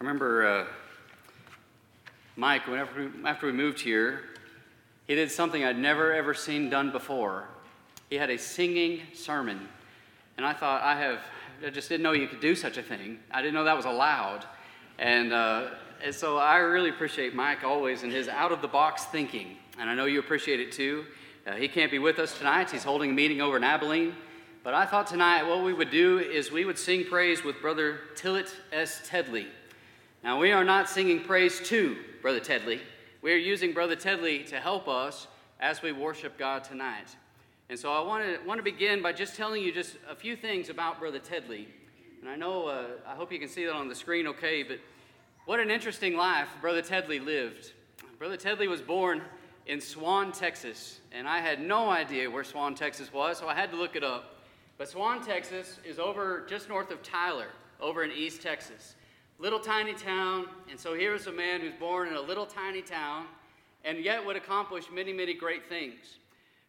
remember uh, Mike, whenever we, after we moved here, he did something I'd never ever seen done before. He had a singing sermon. And I thought, I have, I just didn't know you could do such a thing. I didn't know that was allowed. And, uh, and so I really appreciate Mike always and his out of the box thinking. And I know you appreciate it too. Uh, he can't be with us tonight. He's holding a meeting over in Abilene. But I thought tonight what we would do is we would sing praise with Brother Tillit S. Teddlie. Now, we are not singing praise to Brother Teddlie. We are using Brother Teddlie to help us as we worship God tonight. And so I want to, want to begin by just telling you just a few things about Brother Teddlie. And I know, uh, I hope you can see that on the screen okay, but what an interesting life Brother Teddlie lived. Brother Teddlie was born in Swan, Texas, and I had no idea where Swan, Texas was, so I had to look it up. But Swan, Texas is over just north of Tyler, over in East Texas little tiny town. And so here is a man who's born in a little tiny town and yet would accomplish many, many great things.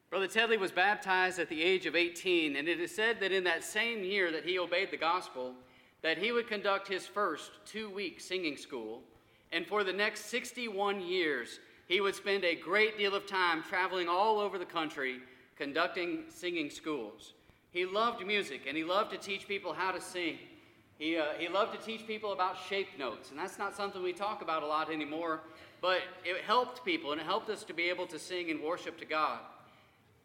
Brother Teddlie was baptized at the age of 18, and it is said that in that same year that he obeyed the gospel, that he would conduct his first two-week singing school, and for the next 61 years, he would spend a great deal of time traveling all over the country conducting singing schools. He loved music, and he loved to teach people how to sing. He, uh, he loved to teach people about shape notes, and that's not something we talk about a lot anymore, but it helped people and it helped us to be able to sing and worship to God.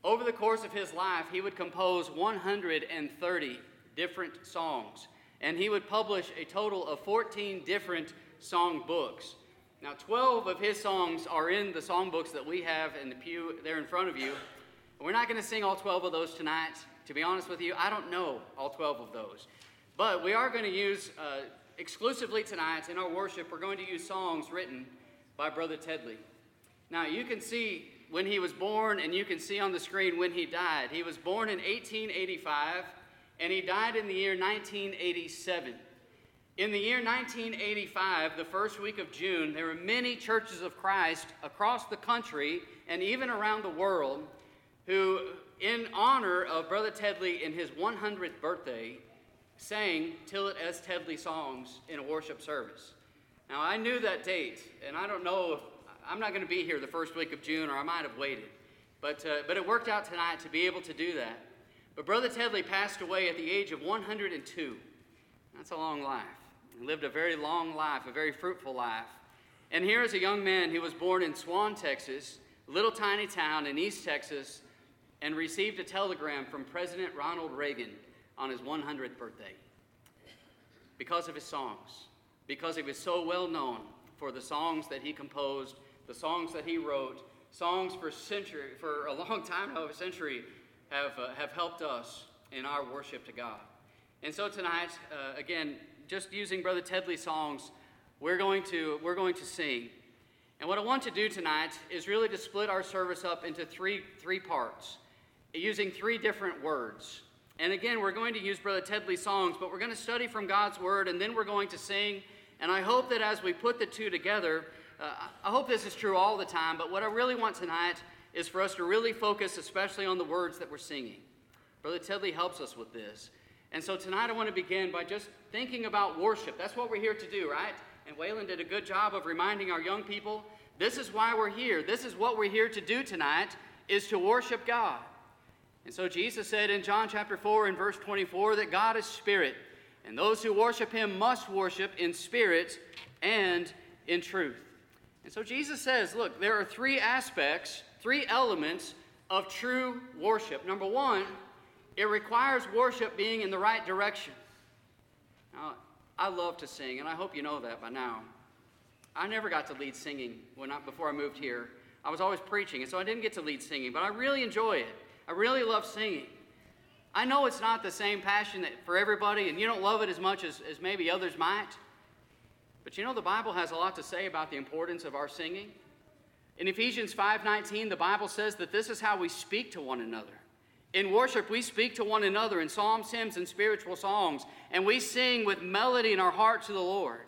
Over the course of his life, he would compose 130 different songs, and he would publish a total of 14 different song books. Now, 12 of his songs are in the song books that we have in the pew there in front of you. We're not going to sing all 12 of those tonight. To be honest with you, I don't know all 12 of those. But we are going to use uh, exclusively tonight in our worship, we're going to use songs written by Brother Teddlie. Now, you can see when he was born, and you can see on the screen when he died. He was born in 1885, and he died in the year 1987. In the year 1985, the first week of June, there were many churches of Christ across the country and even around the world who, in honor of Brother Teddlie in his 100th birthday, sang Tillit S. Teddlie songs in a worship service. Now, I knew that date, and I don't know if I'm not going to be here the first week of June, or I might have waited. But, uh, but it worked out tonight to be able to do that. But Brother Teddlie passed away at the age of 102. That's a long life. He lived a very long life, a very fruitful life. And here is a young man who was born in Swan, Texas, little tiny town in East Texas, and received a telegram from President Ronald Reagan on his 100th birthday because of his songs, because he was so well known for the songs that he composed, the songs that he wrote, songs for century, for a long time now, a century, have, uh, have helped us in our worship to God. And so tonight, uh, again, just using Brother Teddlie's songs, we're going to we're going to sing. And what I want to do tonight is really to split our service up into three three parts, using three different words. And again, we're going to use Brother Teddlie's songs, but we're going to study from God's Word, and then we're going to sing. And I hope that as we put the two together, uh, I hope this is true all the time, but what I really want tonight is for us to really focus, especially on the words that we're singing. Brother Teddlie helps us with this. And so tonight I want to begin by just thinking about worship. That's what we're here to do, right? And Waylon did a good job of reminding our young people this is why we're here. This is what we're here to do tonight, is to worship God. And so Jesus said in John chapter 4 and verse 24 that God is spirit, and those who worship him must worship in spirit and in truth. And so Jesus says, look, there are three aspects, three elements of true worship. Number one, it requires worship being in the right direction. Now, I love to sing, and I hope you know that by now. I never got to lead singing when I, before I moved here. I was always preaching, and so I didn't get to lead singing, but I really enjoy it. I really love singing. I know it's not the same passion that for everybody, and you don't love it as much as, as maybe others might. But you know the Bible has a lot to say about the importance of our singing. In Ephesians 5:19, the Bible says that this is how we speak to one another. In worship, we speak to one another in psalms, hymns, and spiritual songs, and we sing with melody in our heart to the Lord.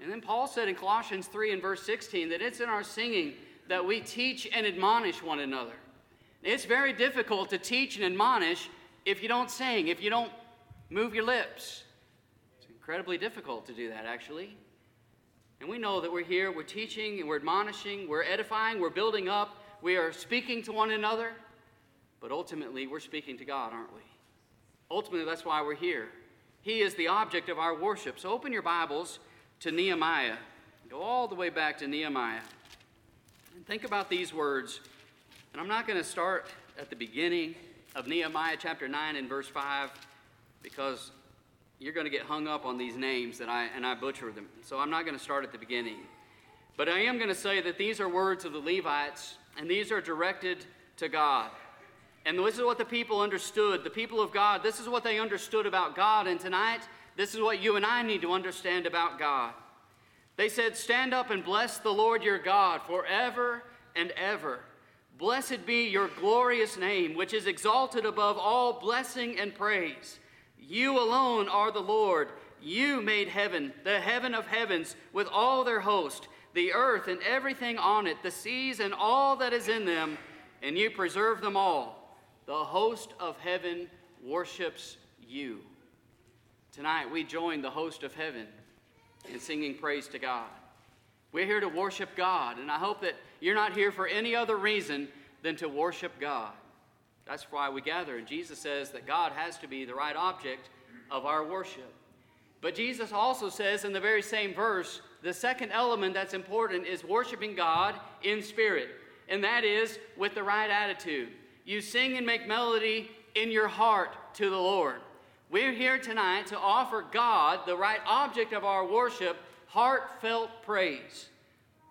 And then Paul said in Colossians 3 and verse 16 that it's in our singing that we teach and admonish one another. It's very difficult to teach and admonish if you don't sing, if you don't move your lips. It's incredibly difficult to do that, actually. And we know that we're here, we're teaching, and we're admonishing, we're edifying, we're building up, we are speaking to one another, but ultimately we're speaking to God, aren't we? Ultimately, that's why we're here. He is the object of our worship. So open your Bibles to Nehemiah. Go all the way back to Nehemiah. And think about these words. And I'm not going to start at the beginning of Nehemiah chapter 9 and verse 5 because you're going to get hung up on these names that I and I butcher them. So I'm not going to start at the beginning. But I am going to say that these are words of the Levites and these are directed to God. And this is what the people understood. The people of God, this is what they understood about God. And tonight, this is what you and I need to understand about God. They said, Stand up and bless the Lord your God forever and ever. Blessed be your glorious name, which is exalted above all blessing and praise. You alone are the Lord. You made heaven, the heaven of heavens, with all their host, the earth and everything on it, the seas and all that is in them, and you preserve them all. The host of heaven worships you. Tonight, we join the host of heaven in singing praise to God. We're here to worship God, and I hope that you're not here for any other reason than to worship God. That's why we gather. And Jesus says that God has to be the right object of our worship. But Jesus also says in the very same verse, the second element that's important is worshiping God in spirit, and that is with the right attitude. You sing and make melody in your heart to the Lord. We're here tonight to offer God, the right object of our worship, heartfelt praise.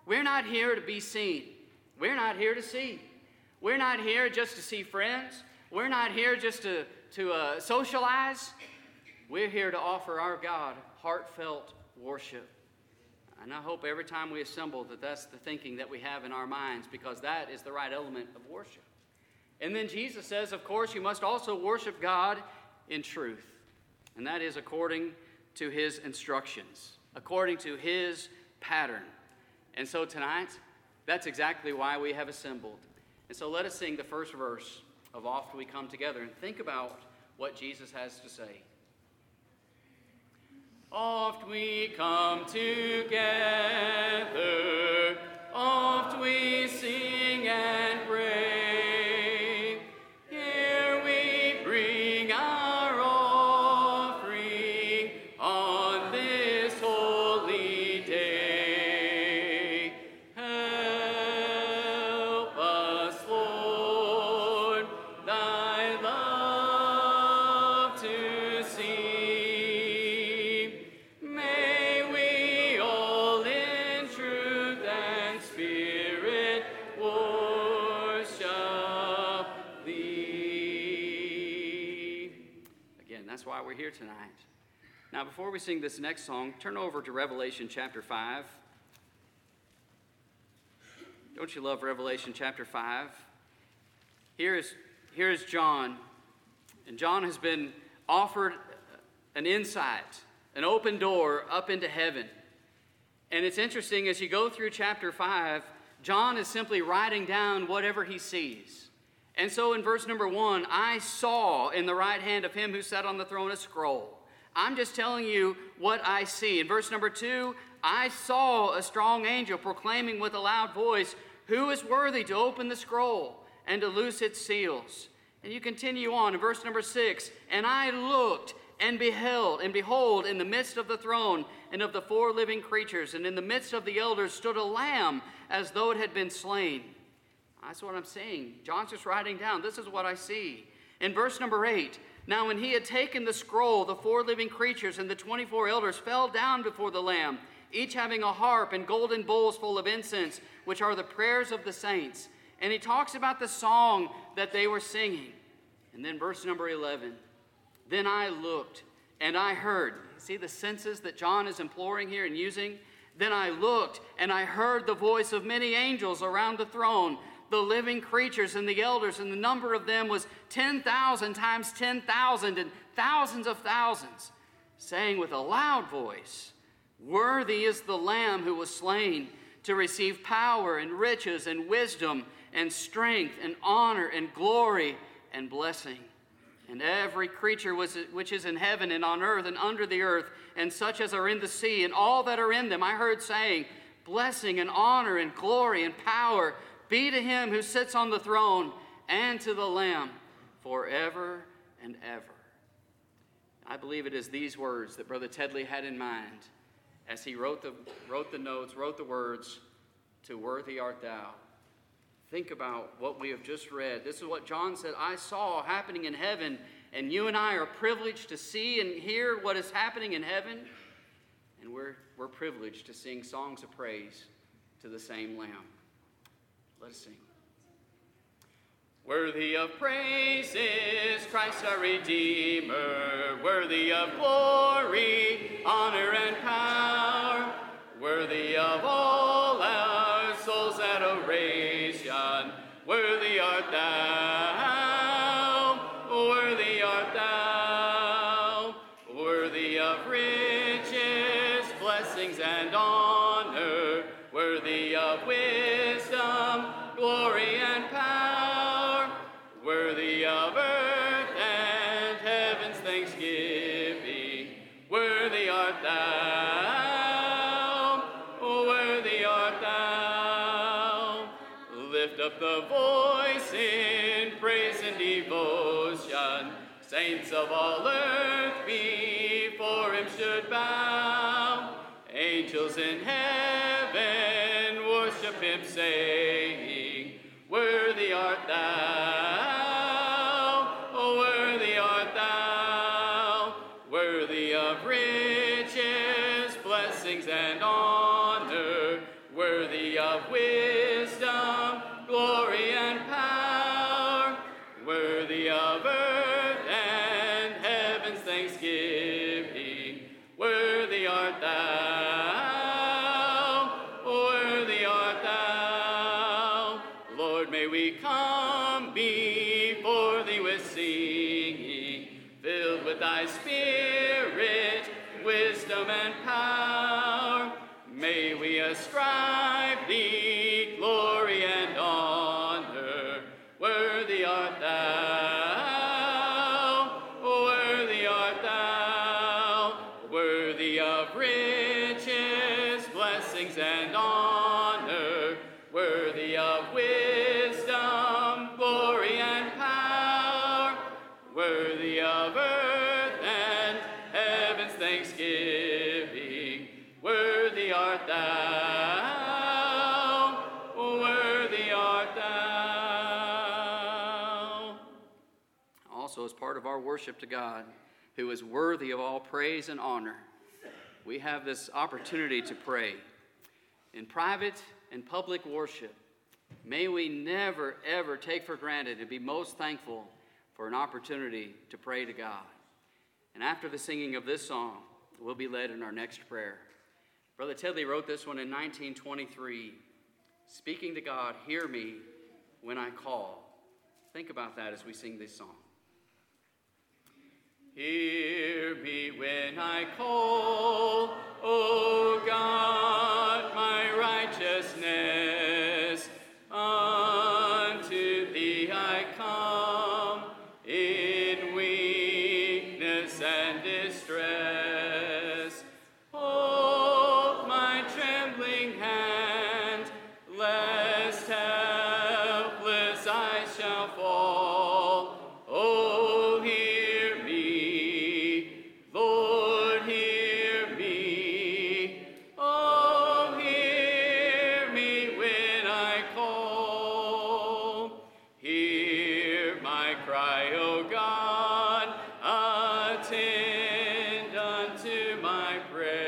We're not here to be seen. We're not here to see. We're not here just to see friends. We're not here just to, to uh, socialize. We're here to offer our God heartfelt worship. And I hope every time we assemble that that's the thinking that we have in our minds because that is the right element of worship. And then Jesus says, of course, you must also worship God in truth. And that is according to his instructions, according to his pattern. And so tonight, that's exactly why we have assembled. And so let us sing the first verse of Oft We Come Together and think about what Jesus has to say. Oft we come together, oft we sing and pray. Now, before we sing this next song, turn over to Revelation chapter 5. Don't you love Revelation chapter 5? Here is, here is John, and John has been offered an insight, an open door up into heaven. And it's interesting as you go through chapter 5, John is simply writing down whatever he sees. And so in verse number one, I saw in the right hand of him who sat on the throne a scroll. I'm just telling you what I see. In verse number two, I saw a strong angel proclaiming with a loud voice, Who is worthy to open the scroll and to loose its seals? And you continue on in verse number six, and I looked and beheld, and behold, in the midst of the throne and of the four living creatures, and in the midst of the elders stood a lamb as though it had been slain that's what I'm saying. John's just writing down, this is what I see. In verse number eight, now when he had taken the scroll, the four living creatures and the 24 elders fell down before the Lamb, each having a harp and golden bowls full of incense, which are the prayers of the saints. And he talks about the song that they were singing. And then verse number 11, then I looked and I heard. See the senses that John is imploring here and using? Then I looked and I heard the voice of many angels around the throne the living creatures and the elders, and the number of them was 10,000 times 10,000 and thousands of thousands, saying with a loud voice, Worthy is the Lamb who was slain to receive power and riches and wisdom and strength and honor and glory and blessing. and every creature which is in heaven and on earth and under the earth, and such as are in the sea, and all that are in them, I heard saying, Blessing and honor and glory and power be to him who sits on the throne and to the Lamb forever and ever. I believe it is these words that Brother Teddlie had in mind as he wrote the, wrote the notes, wrote the words to Worthy Art Thou. Think about what we have just read. This is what John said I saw happening in heaven, and you and I are privileged to see and hear what is happening in heaven. And we're, we're privileged to sing songs of praise to the same Lamb. Let us sing. Worthy of praise is Christ our Redeemer, worthy of glory, honor, and power, worthy of all our souls' adoration, worthy art thou, worthy art thou, worthy of riches, blessings, and honor, worthy of wisdom, the voice in praise and devotion, saints of all earth before him should bow, angels in heaven worship him, saying, Worthy art thou, worship to God, who is worthy of all praise and honor, we have this opportunity to pray. In private and public worship, may we never, ever take for granted and be most thankful for an opportunity to pray to God. And after the singing of this song, we'll be led in our next prayer. Brother Teddlie wrote this one in 1923 Speaking to God, hear me when I call. Think about that as we sing this song. Hear me when I call, O God, my righteousness. Unto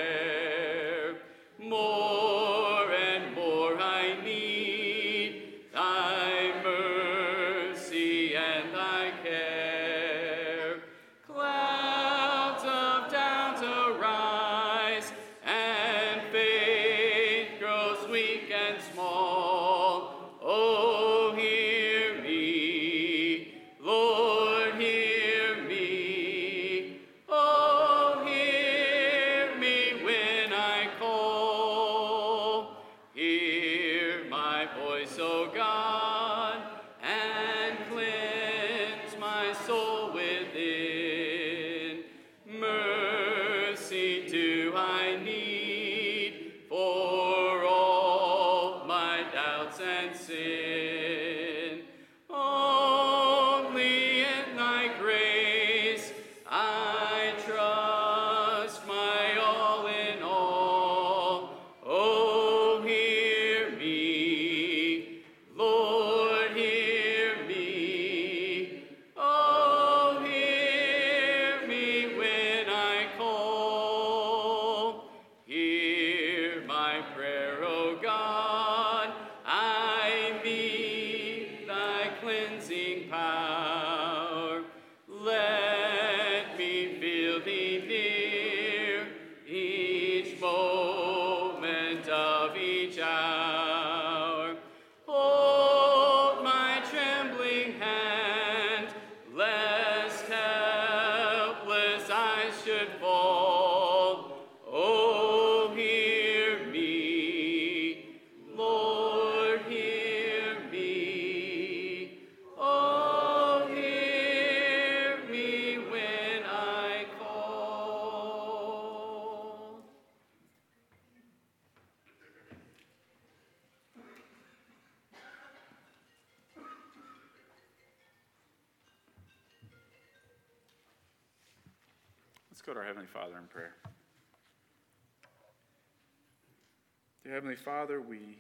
Father, we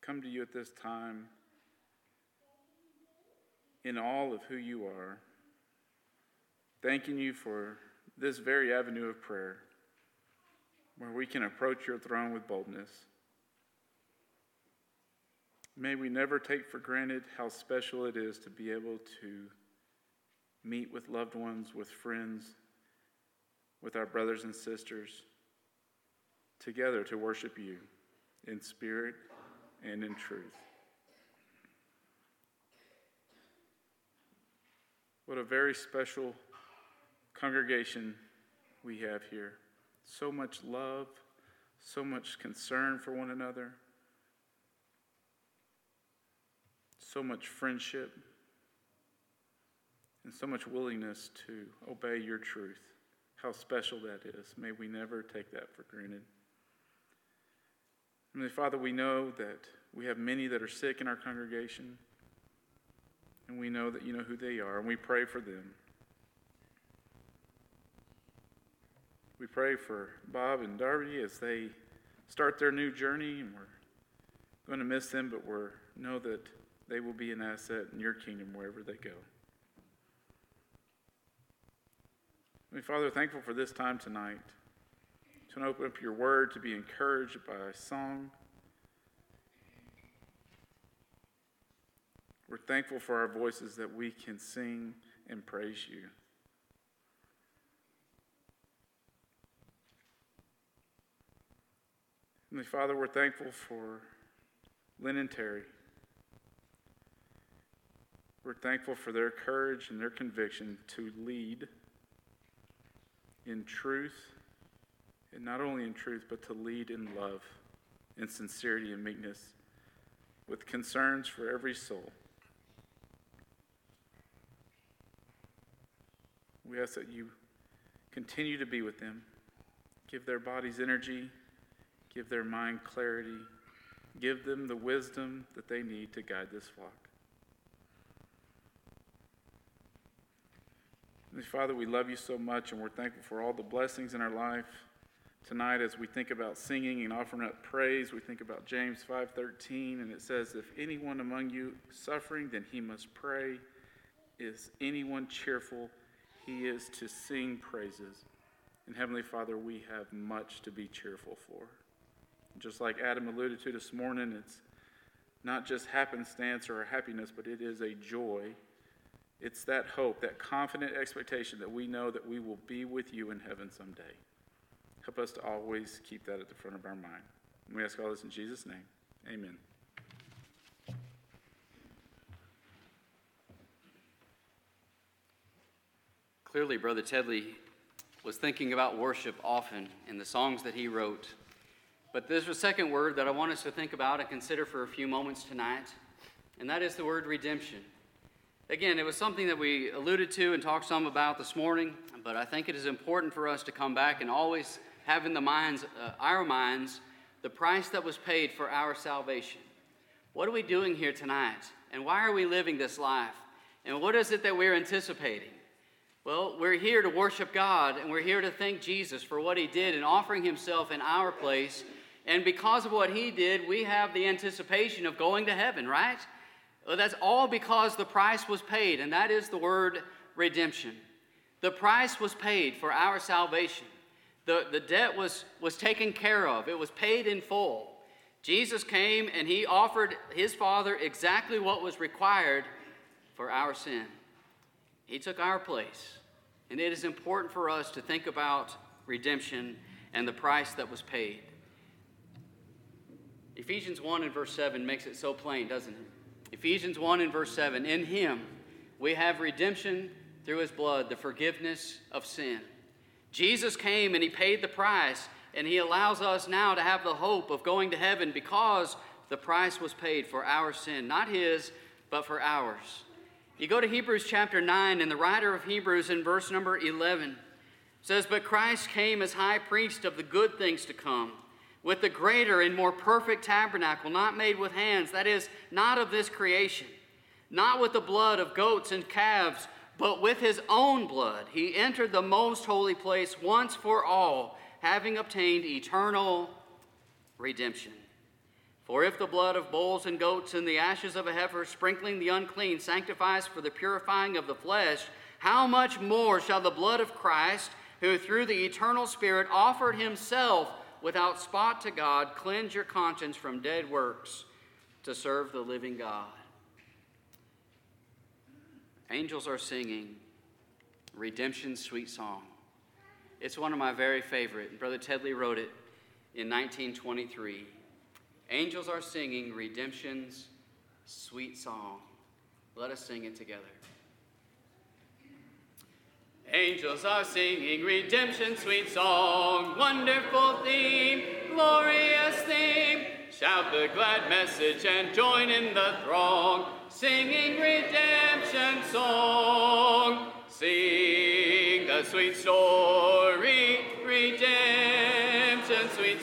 come to you at this time in all of who you are, thanking you for this very avenue of prayer where we can approach your throne with boldness. May we never take for granted how special it is to be able to meet with loved ones, with friends, with our brothers and sisters together to worship you in spirit and in truth. What a very special congregation we have here. So much love, so much concern for one another, so much friendship, and so much willingness to obey your truth. How special that is. May we never take that for granted. Heavenly Father, we know that we have many that are sick in our congregation, and we know that you know who they are, and we pray for them. We pray for Bob and Darby as they start their new journey, and we're going to miss them, but we know that they will be an asset in your kingdom wherever they go. I mean, Father, thankful for this time tonight to open up your word, to be encouraged by a song. We're thankful for our voices that we can sing and praise you. Heavenly Father, we're thankful for Lynn and Terry. We're thankful for their courage and their conviction to lead in truth, and not only in truth, but to lead in love, in sincerity and meekness, with concerns for every soul. We ask that you continue to be with them, give their bodies energy, give their mind clarity, give them the wisdom that they need to guide this flock. Father, we love you so much, and we're thankful for all the blessings in our life. Tonight, as we think about singing and offering up praise, we think about James 5:13, and it says, "If anyone among you suffering, then he must pray. Is anyone cheerful? He is to sing praises." And Heavenly Father, we have much to be cheerful for. Just like Adam alluded to this morning, it's not just happenstance or happiness, but it is a joy it's that hope, that confident expectation that we know that we will be with you in heaven someday. Help us to always keep that at the front of our mind. And we ask all this in Jesus' name. Amen. Clearly, Brother Teddlie was thinking about worship often in the songs that he wrote. But there's a second word that I want us to think about and consider for a few moments tonight, and that is the word redemption. Again, it was something that we alluded to and talked some about this morning, but I think it is important for us to come back and always have in the minds, uh, our minds, the price that was paid for our salvation. What are we doing here tonight? And why are we living this life? And what is it that we're anticipating? Well, we're here to worship God and we're here to thank Jesus for what he did in offering himself in our place. And because of what he did, we have the anticipation of going to heaven, right? Well, that's all because the price was paid, and that is the word redemption. The price was paid for our salvation. The, the debt was, was taken care of, it was paid in full. Jesus came and he offered his Father exactly what was required for our sin. He took our place. And it is important for us to think about redemption and the price that was paid. Ephesians 1 and verse 7 makes it so plain, doesn't it? Ephesians 1 and verse 7 In him we have redemption through his blood, the forgiveness of sin. Jesus came and he paid the price, and he allows us now to have the hope of going to heaven because the price was paid for our sin, not his, but for ours. You go to Hebrews chapter 9, and the writer of Hebrews in verse number 11 says, But Christ came as high priest of the good things to come, with the greater and more perfect tabernacle, not made with hands, that is, not of this creation, not with the blood of goats and calves, but with his own blood. He entered the most holy place once for all, having obtained eternal redemption. For if the blood of bulls and goats and the ashes of a heifer sprinkling the unclean sanctifies for the purifying of the flesh, how much more shall the blood of Christ, who through the eternal Spirit offered himself without spot to God, cleanse your conscience from dead works to serve the living God? Angels are singing Redemption's Sweet Song. It's one of my very favorite. Brother Teddlie wrote it in 1923. Angels are singing redemption's sweet song. Let us sing it together. Angels are singing redemption's sweet song, wonderful theme, glorious theme. Shout the glad message and join in the throng, singing redemption song. Sing the sweet story, redemption sweet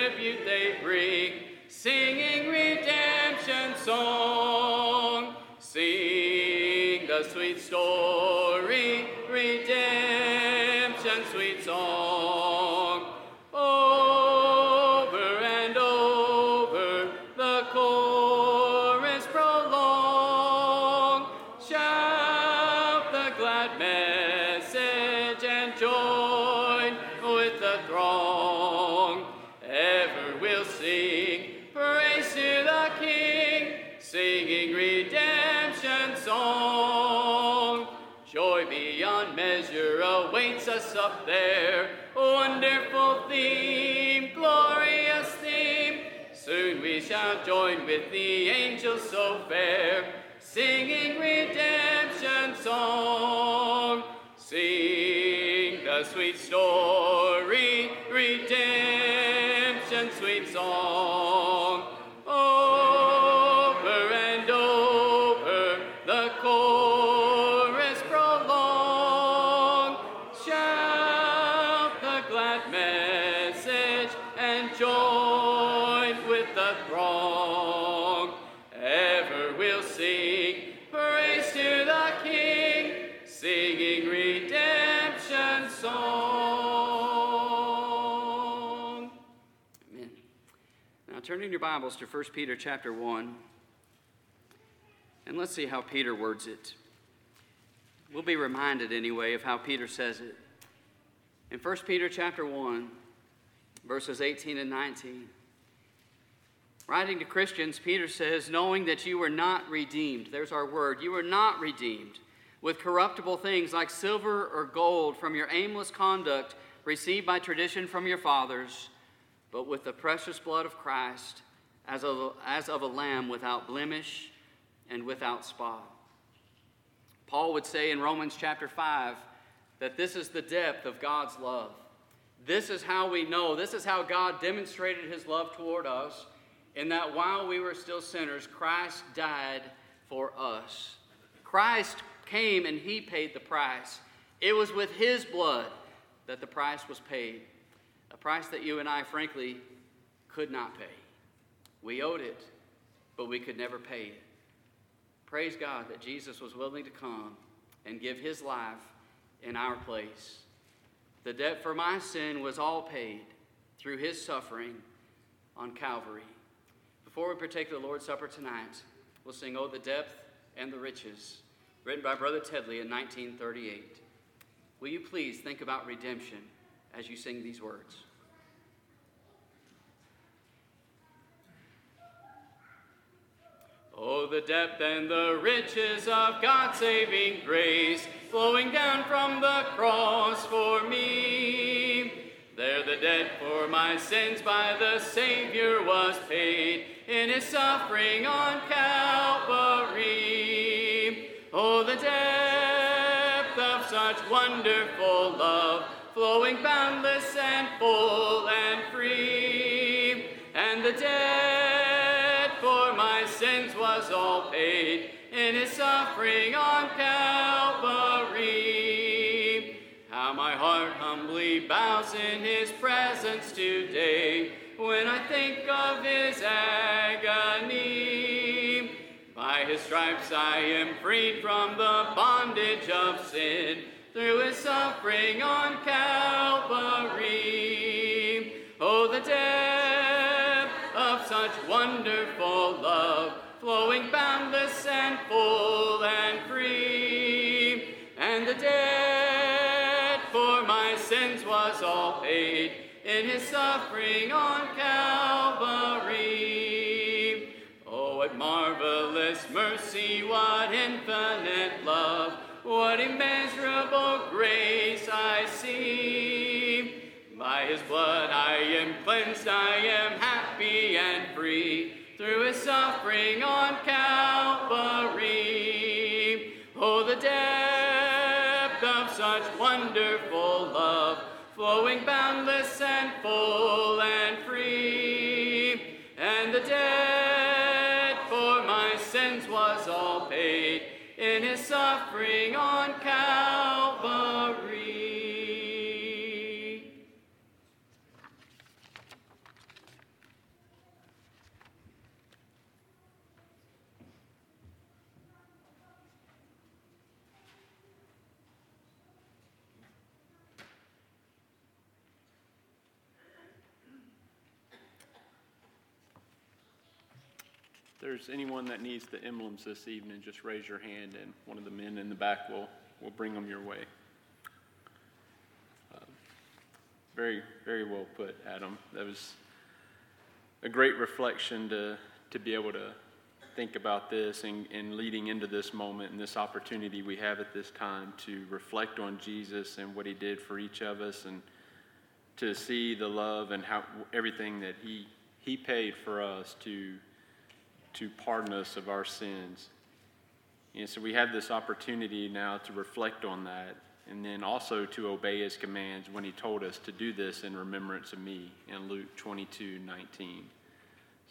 tribute they bring, singing redemption song. Sing the sweet story, redemption sweet song. Us up there. Wonderful theme, glorious theme. Soon we shall join with the angels so fair, singing redemption song. Sing the sweet story, your Bibles to 1 Peter chapter 1. And let's see how Peter words it. We'll be reminded anyway of how Peter says it. In 1 Peter chapter 1, verses 18 and 19. Writing to Christians, Peter says, knowing that you were not redeemed, there's our word, you were not redeemed with corruptible things like silver or gold from your aimless conduct received by tradition from your fathers, but with the precious blood of Christ, as of, as of a lamb without blemish and without spot. Paul would say in Romans chapter 5 that this is the depth of God's love. This is how we know, this is how God demonstrated his love toward us, in that while we were still sinners, Christ died for us. Christ came and he paid the price. It was with his blood that the price was paid, a price that you and I, frankly, could not pay. We owed it, but we could never pay it. Praise God that Jesus was willing to come and give his life in our place. The debt for my sin was all paid through his suffering on Calvary. Before we partake of the Lord's Supper tonight, we'll sing Oh, the Depth and the Riches, written by Brother Teddlie in 1938. Will you please think about redemption as you sing these words? Oh, the depth and the riches of God's saving grace flowing down from the cross for me. There the debt for my sins by the Savior was paid in his suffering on Calvary. Oh, the depth of such wonderful love, flowing boundless and full and free. And the my all paid in his suffering on Calvary. How my heart humbly bows in his presence today when I think of his agony. By his stripes I am freed from the bondage of sin through his suffering on Calvary. Oh, the depth flowing boundless and full and free. And the debt for my sins was all paid in his suffering on Calvary. Oh, what marvelous mercy, what infinite love, what immeasurable grace I see. By his blood I am cleansed, I am happy and free through his suffering on Calvary. Oh, the depth of such wonderful love, flowing boundless and full and free. And the debt for my sins was all paid in his suffering on Calvary. If there's anyone that needs the emblems this evening, just raise your hand and one of the men in the back will, will bring them your way. Uh, Very, very well put, Adam. That was a great reflection to, to be able to think about this and, and leading into this moment and this opportunity we have at this time to reflect on Jesus and what he did for each of us and to see the love and how everything that he, he paid for us to to pardon us of our sins. And so we have this opportunity now to reflect on that and then also to obey his commands when he told us to do this in remembrance of me in Luke 22 19.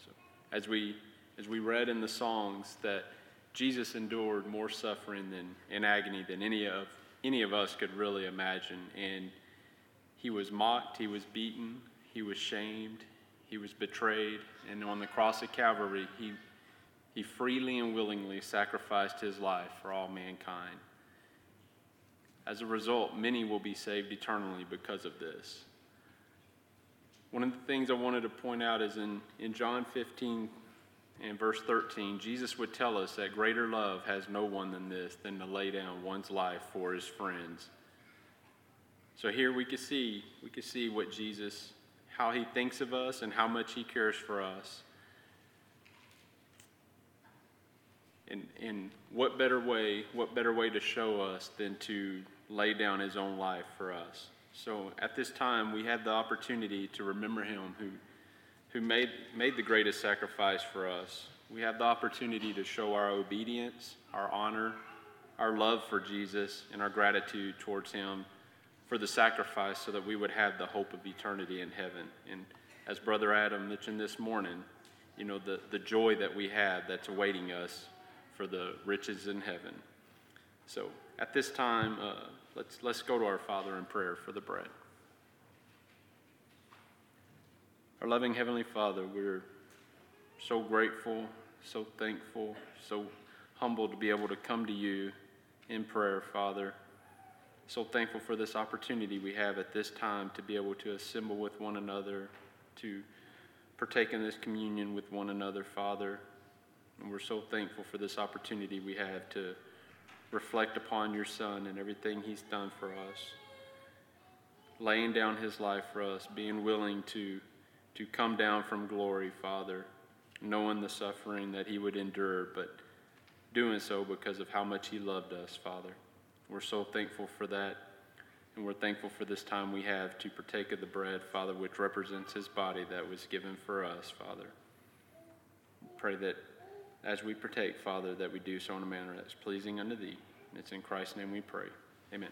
So as we as we read in the songs that Jesus endured more suffering than in agony than any of any of us could really imagine. And he was mocked, he was beaten, he was shamed, he was betrayed, and on the cross of Calvary, he he freely and willingly sacrificed his life for all mankind. As a result, many will be saved eternally because of this. One of the things I wanted to point out is in, in John 15 and verse 13, Jesus would tell us that greater love has no one than this, than to lay down one's life for his friends. So here we can see, we can see what Jesus, how he thinks of us and how much he cares for us. And, and what better way, what better way to show us than to lay down his own life for us? So at this time, we have the opportunity to remember him who, who made, made the greatest sacrifice for us. We have the opportunity to show our obedience, our honor, our love for Jesus, and our gratitude towards him for the sacrifice so that we would have the hope of eternity in heaven. And as Brother Adam mentioned this morning, you know, the, the joy that we have that's awaiting us for the riches in heaven. So at this time, uh, let's, let's go to our Father in prayer for the bread. Our loving Heavenly Father, we're so grateful, so thankful, so humbled to be able to come to you in prayer, Father. So thankful for this opportunity we have at this time to be able to assemble with one another, to partake in this communion with one another, Father. And we're so thankful for this opportunity we have to reflect upon your Son and everything he's done for us, laying down his life for us, being willing to, to come down from glory, Father, knowing the suffering that he would endure, but doing so because of how much he loved us, Father. We're so thankful for that. And we're thankful for this time we have to partake of the bread, Father, which represents his body that was given for us, Father. Pray that as we partake, Father, that we do so in a manner that's pleasing unto thee. And it's in Christ's name we pray. Amen.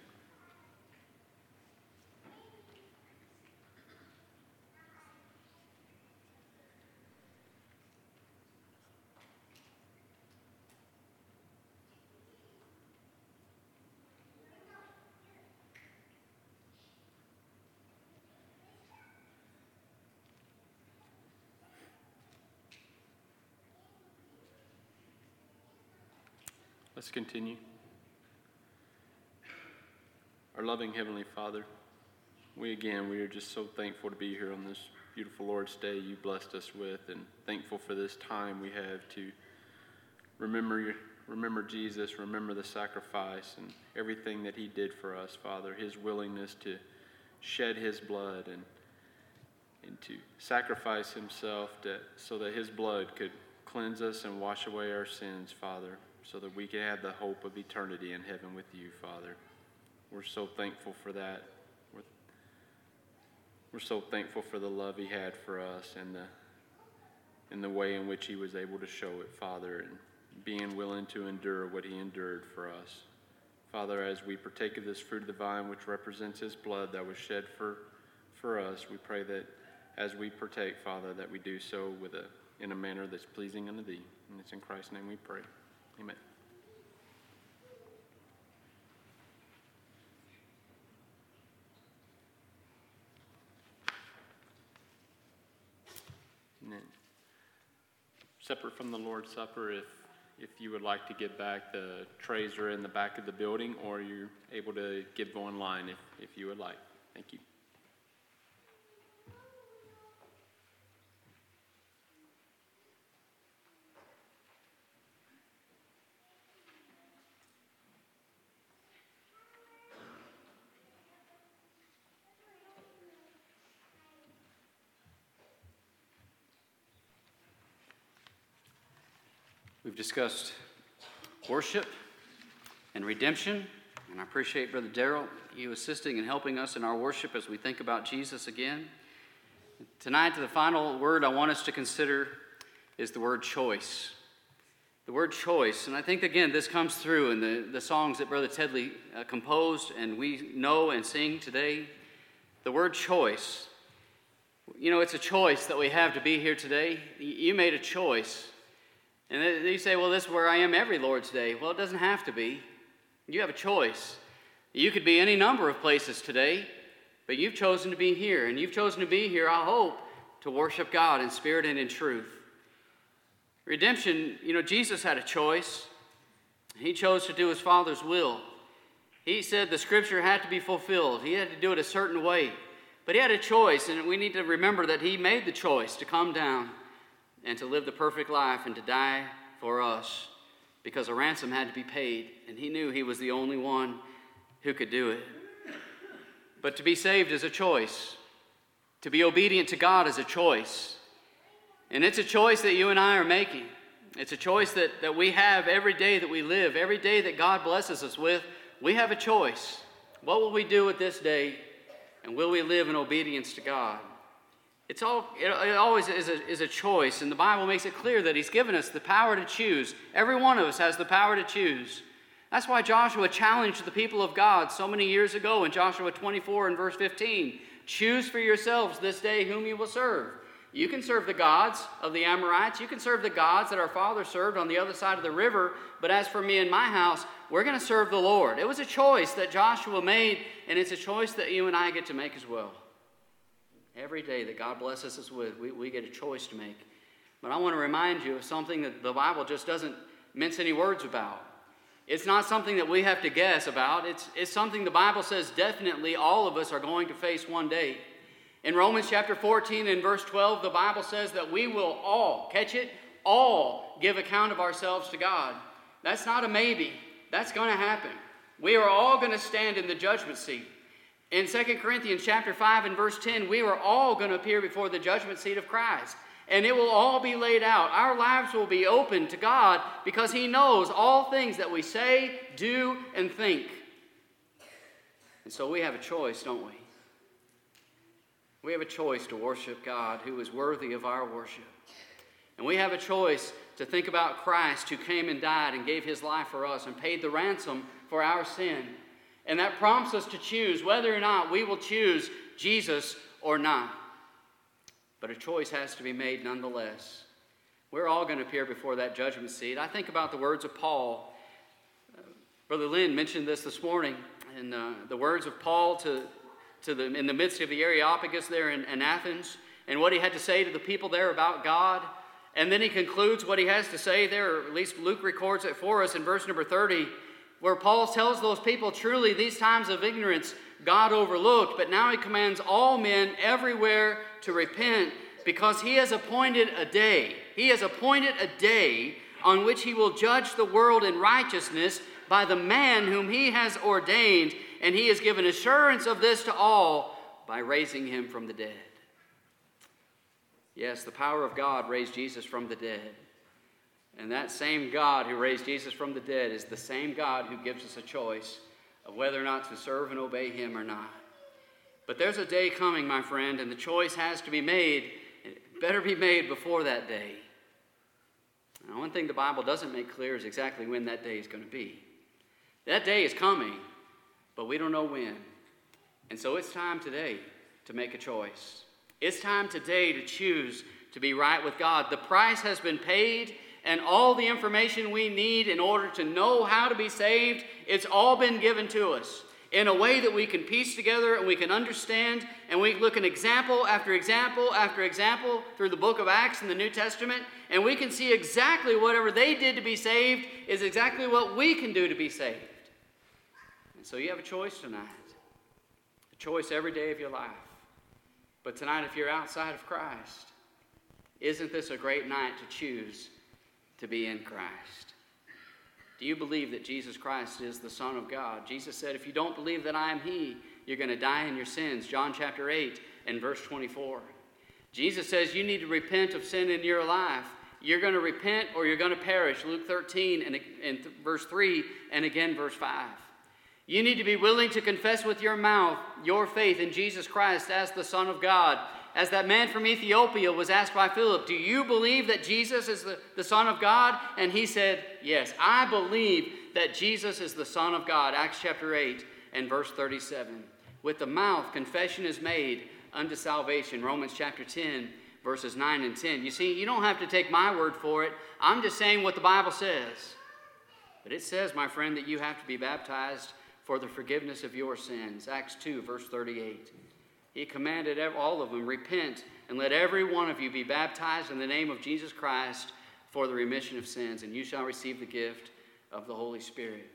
Let's continue. Our loving Heavenly Father, we again, we are just so thankful to be here on this beautiful Lord's Day you blessed us with, and thankful for this time we have to remember, remember Jesus, remember the sacrifice and everything that He did for us, Father, His willingness to shed His blood and, and to sacrifice Himself to, so that His blood could cleanse us and wash away our sins, Father so that we can have the hope of eternity in heaven with you, Father. We're so thankful for that. We're, we're so thankful for the love He had for us and the, and the way in which He was able to show it, Father, and being willing to endure what He endured for us. Father, as we partake of this fruit of the vine, which represents His blood that was shed for, for us, we pray that as we partake, Father, that we do so with a, in a manner that's pleasing unto Thee. And it's in Christ's name we pray. Amen. Then, separate from the Lord's Supper, if, if you would like to give back, the trays are in the back of the building, or you're able to give online if, if you would like. Thank you. We've discussed worship and redemption, and I appreciate Brother Darrell, you assisting and helping us in our worship as we think about Jesus again. Tonight, the final word I want us to consider is the word choice. The word choice, and I think again this comes through in the, the songs that Brother Teddlie uh, composed and we know and sing today. The word choice. You know, it's a choice that we have to be here today. You made a choice and you say, well, this is where I am every Lord's Day. Well, it doesn't have to be. You have a choice. You could be any number of places today, but you've chosen to be here. And you've chosen to be here, I hope, to worship God in spirit and in truth. Redemption, you know, Jesus had a choice. He chose to do his Father's will. He said the scripture had to be fulfilled, he had to do it a certain way. But he had a choice, and we need to remember that he made the choice to come down and to live the perfect life and to die for us because a ransom had to be paid, and he knew he was the only one who could do it. But to be saved is a choice. To be obedient to God is a choice. And it's a choice that you and I are making. It's a choice that, that we have every day that we live, every day that God blesses us with. We have a choice. What will we do with this day? And will we live in obedience to God? It's all, it, it always is a, is a choice, and the Bible makes it clear that He's given us the power to choose. Every one of us has the power to choose. That's why Joshua challenged the people of God so many years ago in Joshua 24 and verse 15 Choose for yourselves this day whom you will serve. You can serve the gods of the Amorites. You can serve the gods that our father served on the other side of the river. But as for me and my house, we're going to serve the Lord. It was a choice that Joshua made, and it's a choice that you and I get to make as well. Every day that God blesses us with, we, we get a choice to make. But I want to remind you of something that the Bible just doesn't mince any words about. It's not something that we have to guess about. It's, it's something the Bible says definitely all of us are going to face one day. In Romans chapter 14 and verse 12, the Bible says that we will all, catch it, all give account of ourselves to God. That's not a maybe, that's going to happen. We are all going to stand in the judgment seat. In 2 Corinthians chapter 5 and verse 10, we are all going to appear before the judgment seat of Christ. And it will all be laid out. Our lives will be open to God because He knows all things that we say, do, and think. And so we have a choice, don't we? We have a choice to worship God who is worthy of our worship. And we have a choice to think about Christ who came and died and gave his life for us and paid the ransom for our sin. And that prompts us to choose whether or not we will choose Jesus or not. But a choice has to be made nonetheless. We're all going to appear before that judgment seat. I think about the words of Paul. Brother Lynn mentioned this this morning, and uh, the words of Paul to, to the, in the midst of the Areopagus there in, in Athens, and what he had to say to the people there about God. And then he concludes what he has to say there, or at least Luke records it for us in verse number 30, where Paul tells those people, truly, these times of ignorance God overlooked, but now he commands all men everywhere to repent because he has appointed a day. He has appointed a day on which he will judge the world in righteousness by the man whom he has ordained, and he has given assurance of this to all by raising him from the dead. Yes, the power of God raised Jesus from the dead. And that same God who raised Jesus from the dead is the same God who gives us a choice of whether or not to serve and obey him or not. But there's a day coming, my friend, and the choice has to be made. It better be made before that day. Now, one thing the Bible doesn't make clear is exactly when that day is going to be. That day is coming, but we don't know when. And so it's time today to make a choice. It's time today to choose to be right with God. The price has been paid, and all the information we need in order to know how to be saved, it's all been given to us in a way that we can piece together and we can understand and we look at example after example after example through the book of Acts in the New Testament and we can see exactly whatever they did to be saved is exactly what we can do to be saved. And so you have a choice tonight. A choice every day of your life. But tonight if you're outside of Christ, isn't this a great night to choose to be in Christ? Do you believe that Jesus Christ is the Son of God? Jesus said, If you don't believe that I am He, you're going to die in your sins. John chapter 8 and verse 24. Jesus says you need to repent of sin in your life. You're going to repent or you're going to perish. Luke 13 and, and verse 3 and again verse 5. You need to be willing to confess with your mouth your faith in Jesus Christ as the Son of God as that man from Ethiopia was asked by Philip, Do you believe that Jesus is the, the Son of God? And he said, Yes, I believe that Jesus is the Son of God. Acts chapter 8 and verse 37. With the mouth, confession is made unto salvation. Romans chapter 10, verses 9 and 10. You see, you don't have to take my word for it. I'm just saying what the Bible says. But it says, my friend, that you have to be baptized for the forgiveness of your sins. Acts 2, verse 38 he commanded all of them, Repent and let every one of you be baptized in the name of Jesus Christ for the remission of sins, and you shall receive the gift of the Holy Spirit.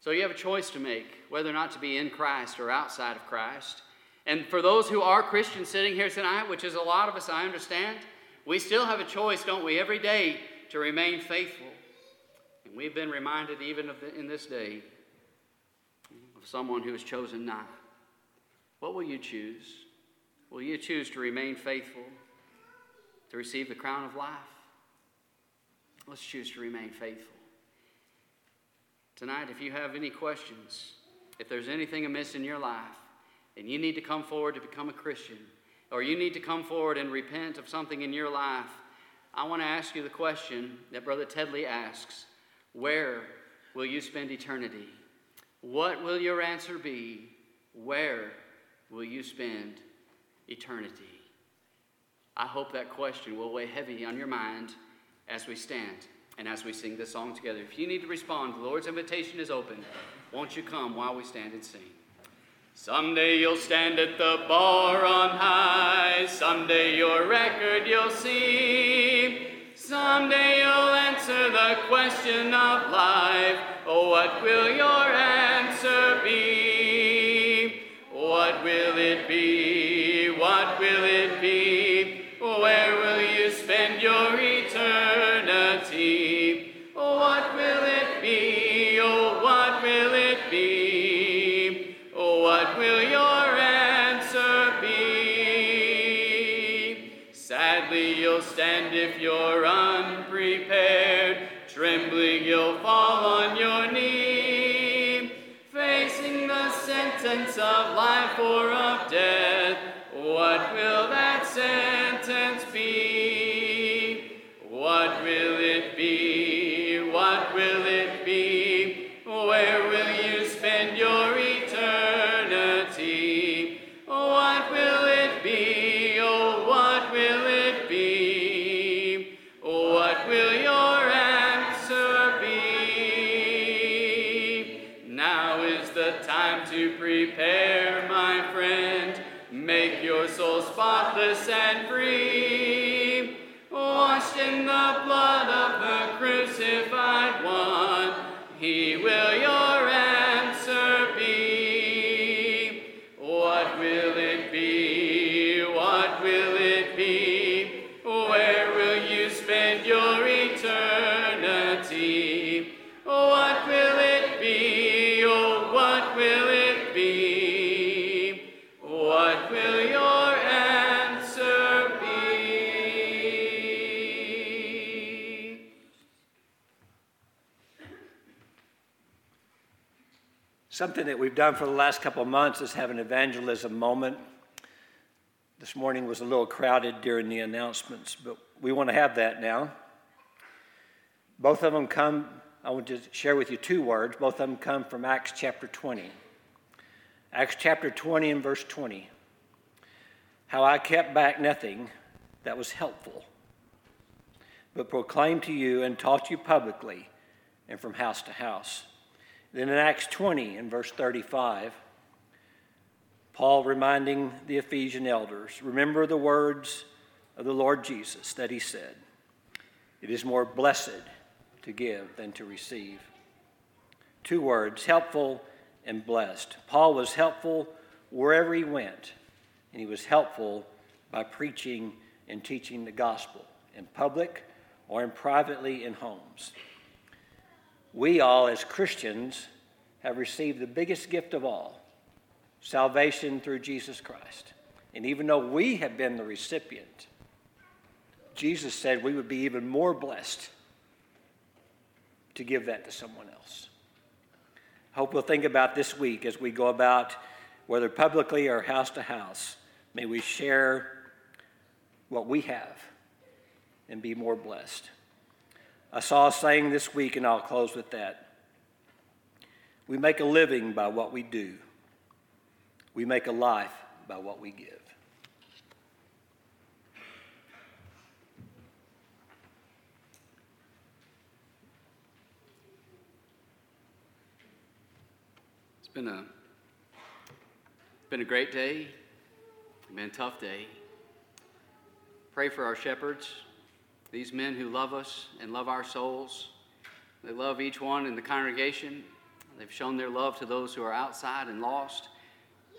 So you have a choice to make whether or not to be in Christ or outside of Christ. And for those who are Christians sitting here tonight, which is a lot of us, I understand, we still have a choice, don't we, every day to remain faithful. And we've been reminded, even the, in this day, of someone who has chosen not. What will you choose? Will you choose to remain faithful, to receive the crown of life? Let's choose to remain faithful. Tonight, if you have any questions, if there's anything amiss in your life, and you need to come forward to become a Christian, or you need to come forward and repent of something in your life, I want to ask you the question that Brother Teddlie asks Where will you spend eternity? What will your answer be? Where will you spend eternity? I hope that question will weigh heavy on your mind as we stand and as we sing this song together. If you need to respond, the Lord's invitation is open. Won't you come while we stand and sing? Someday you'll stand at the bar on high. Someday your record you'll see. Someday you'll answer the question of life. Oh, what will your answer be? What will it be? What will it be? Where will you spend your eternity? What will it be? Oh, what will it be? Oh, What will your answer be? Sadly, you'll stand if you're unprepared. Trembling, you'll fall on your knee. Sentence of life or of death. What will that sentence Something that we've done for the last couple of months is have an evangelism moment. This morning was a little crowded during the announcements, but we want to have that now. Both of them come, I want to share with you two words. Both of them come from Acts chapter 20. Acts chapter 20 and verse 20. How I kept back nothing that was helpful, but proclaimed to you and taught you publicly and from house to house. Then in Acts 20 and verse 35, Paul reminding the Ephesian elders, remember the words of the Lord Jesus that he said, It is more blessed to give than to receive. Two words, helpful and blessed. Paul was helpful wherever he went, and he was helpful by preaching and teaching the gospel in public or in privately in homes. We all, as Christians, have received the biggest gift of all salvation through Jesus Christ. And even though we have been the recipient, Jesus said we would be even more blessed to give that to someone else. I hope we'll think about this week as we go about, whether publicly or house to house. May we share what we have and be more blessed. I saw a saying this week, and I'll close with that. We make a living by what we do, we make a life by what we give. It's been a been a great day. It's been a tough day. Pray for our shepherds, these men who love us and love our souls. They love each one in the congregation. They've shown their love to those who are outside and lost.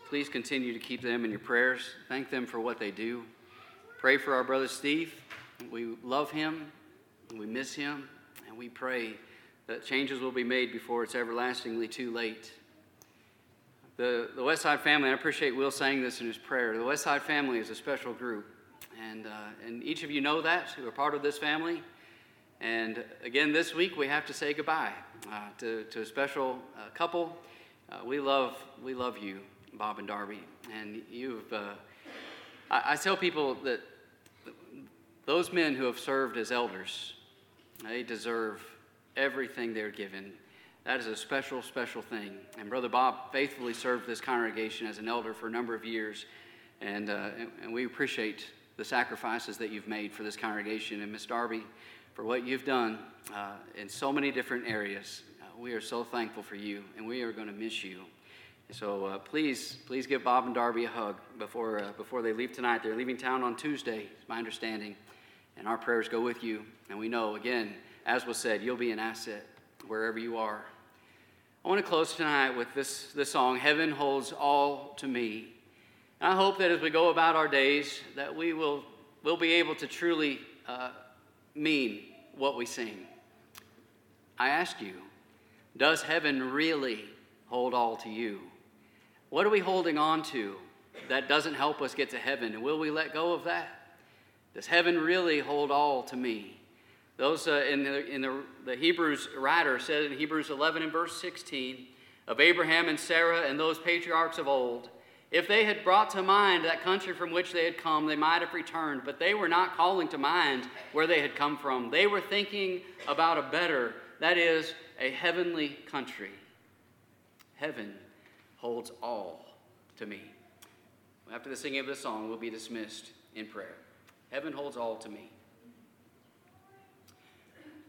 Please continue to keep them in your prayers. Thank them for what they do. Pray for our brother Steve. We love him, we miss him, and we pray that changes will be made before it's everlastingly too late. The, the West Side family, I appreciate Will saying this in his prayer. The West Side family is a special group. And, uh, and each of you know that who are part of this family. And again, this week we have to say goodbye uh, to, to a special uh, couple. Uh, we, love, we love you. Bob and Darby. And you've, uh, I, I tell people that those men who have served as elders, they deserve everything they're given. That is a special, special thing. And Brother Bob faithfully served this congregation as an elder for a number of years. And, uh, and, and we appreciate the sacrifices that you've made for this congregation. And Miss Darby, for what you've done uh, in so many different areas. Uh, we are so thankful for you, and we are going to miss you. So uh, please, please give Bob and Darby a hug before, uh, before they leave tonight. They're leaving town on Tuesday, is my understanding. And our prayers go with you. And we know, again, as was said, you'll be an asset wherever you are. I want to close tonight with this, this song, Heaven Holds All to Me. I hope that as we go about our days, that we will will be able to truly uh, mean what we sing. I ask you, does heaven really hold all to you? What are we holding on to that doesn't help us get to heaven? And will we let go of that? Does heaven really hold all to me? Those uh, in, the, in the, the Hebrews writer said in Hebrews 11 and verse 16 of Abraham and Sarah and those patriarchs of old, if they had brought to mind that country from which they had come, they might have returned, but they were not calling to mind where they had come from. They were thinking about a better, that is, a heavenly country. Heaven holds all to me. After the singing of this song, we'll be dismissed in prayer. Heaven holds all to me.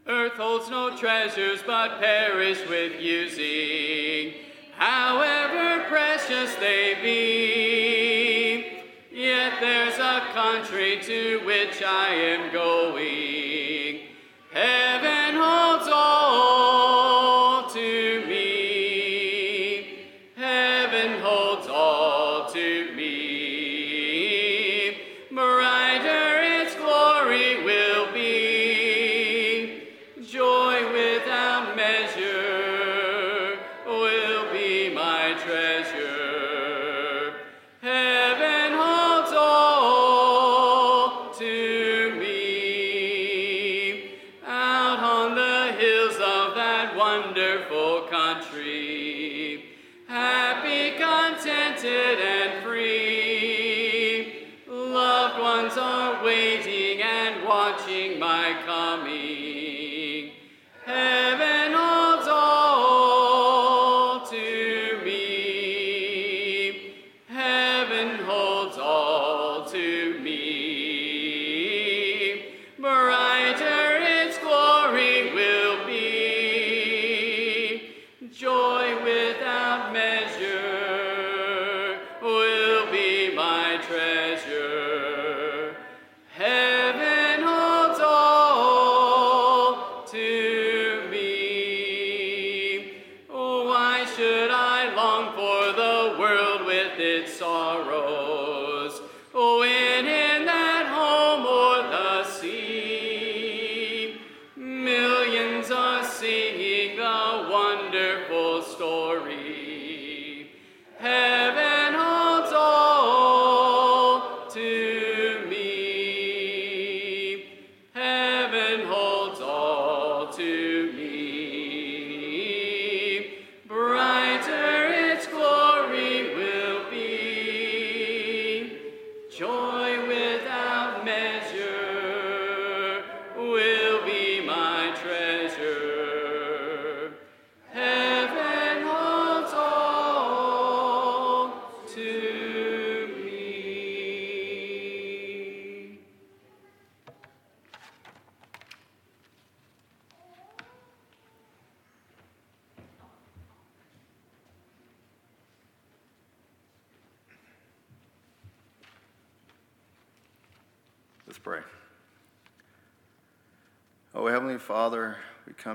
Earth holds no treasures but perish with using, however precious they be. Yet there's a country to which I am going. Heaven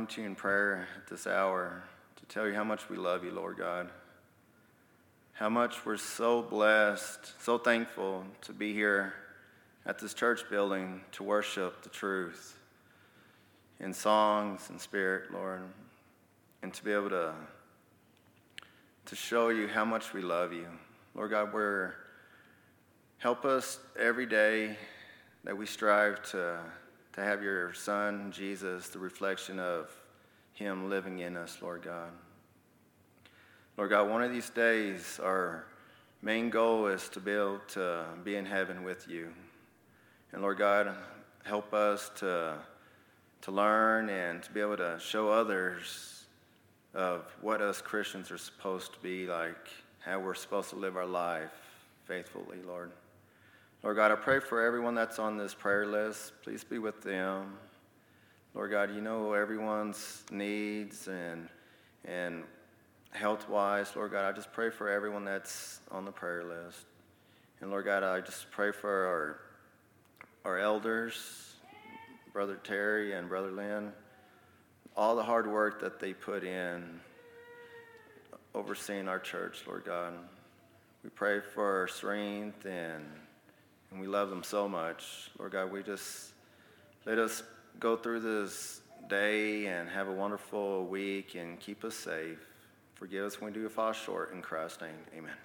come to you in prayer at this hour to tell you how much we love you, Lord God. How much we're so blessed, so thankful to be here at this church building to worship the truth in songs and spirit, Lord, and to be able to, to show you how much we love you. Lord God, we're help us every day that we strive to, to have your Son, Jesus, the reflection of Him living in us, Lord God. Lord God, one of these days, our main goal is to be able to be in heaven with you. And Lord God, help us to, to learn and to be able to show others of what us Christians are supposed to be like, how we're supposed to live our life faithfully, Lord. Lord God, I pray for everyone that's on this prayer list. Please be with them. Lord God, you know everyone's needs and and health wise, Lord God, I just pray for everyone that's on the prayer list. And Lord God, I just pray for our our elders, Brother Terry and Brother Lynn, all the hard work that they put in overseeing our church, Lord God. We pray for strength and and we love them so much. Lord God, we just let us go through this day and have a wonderful week and keep us safe. Forgive us when we do fall short in Christ's name. Amen.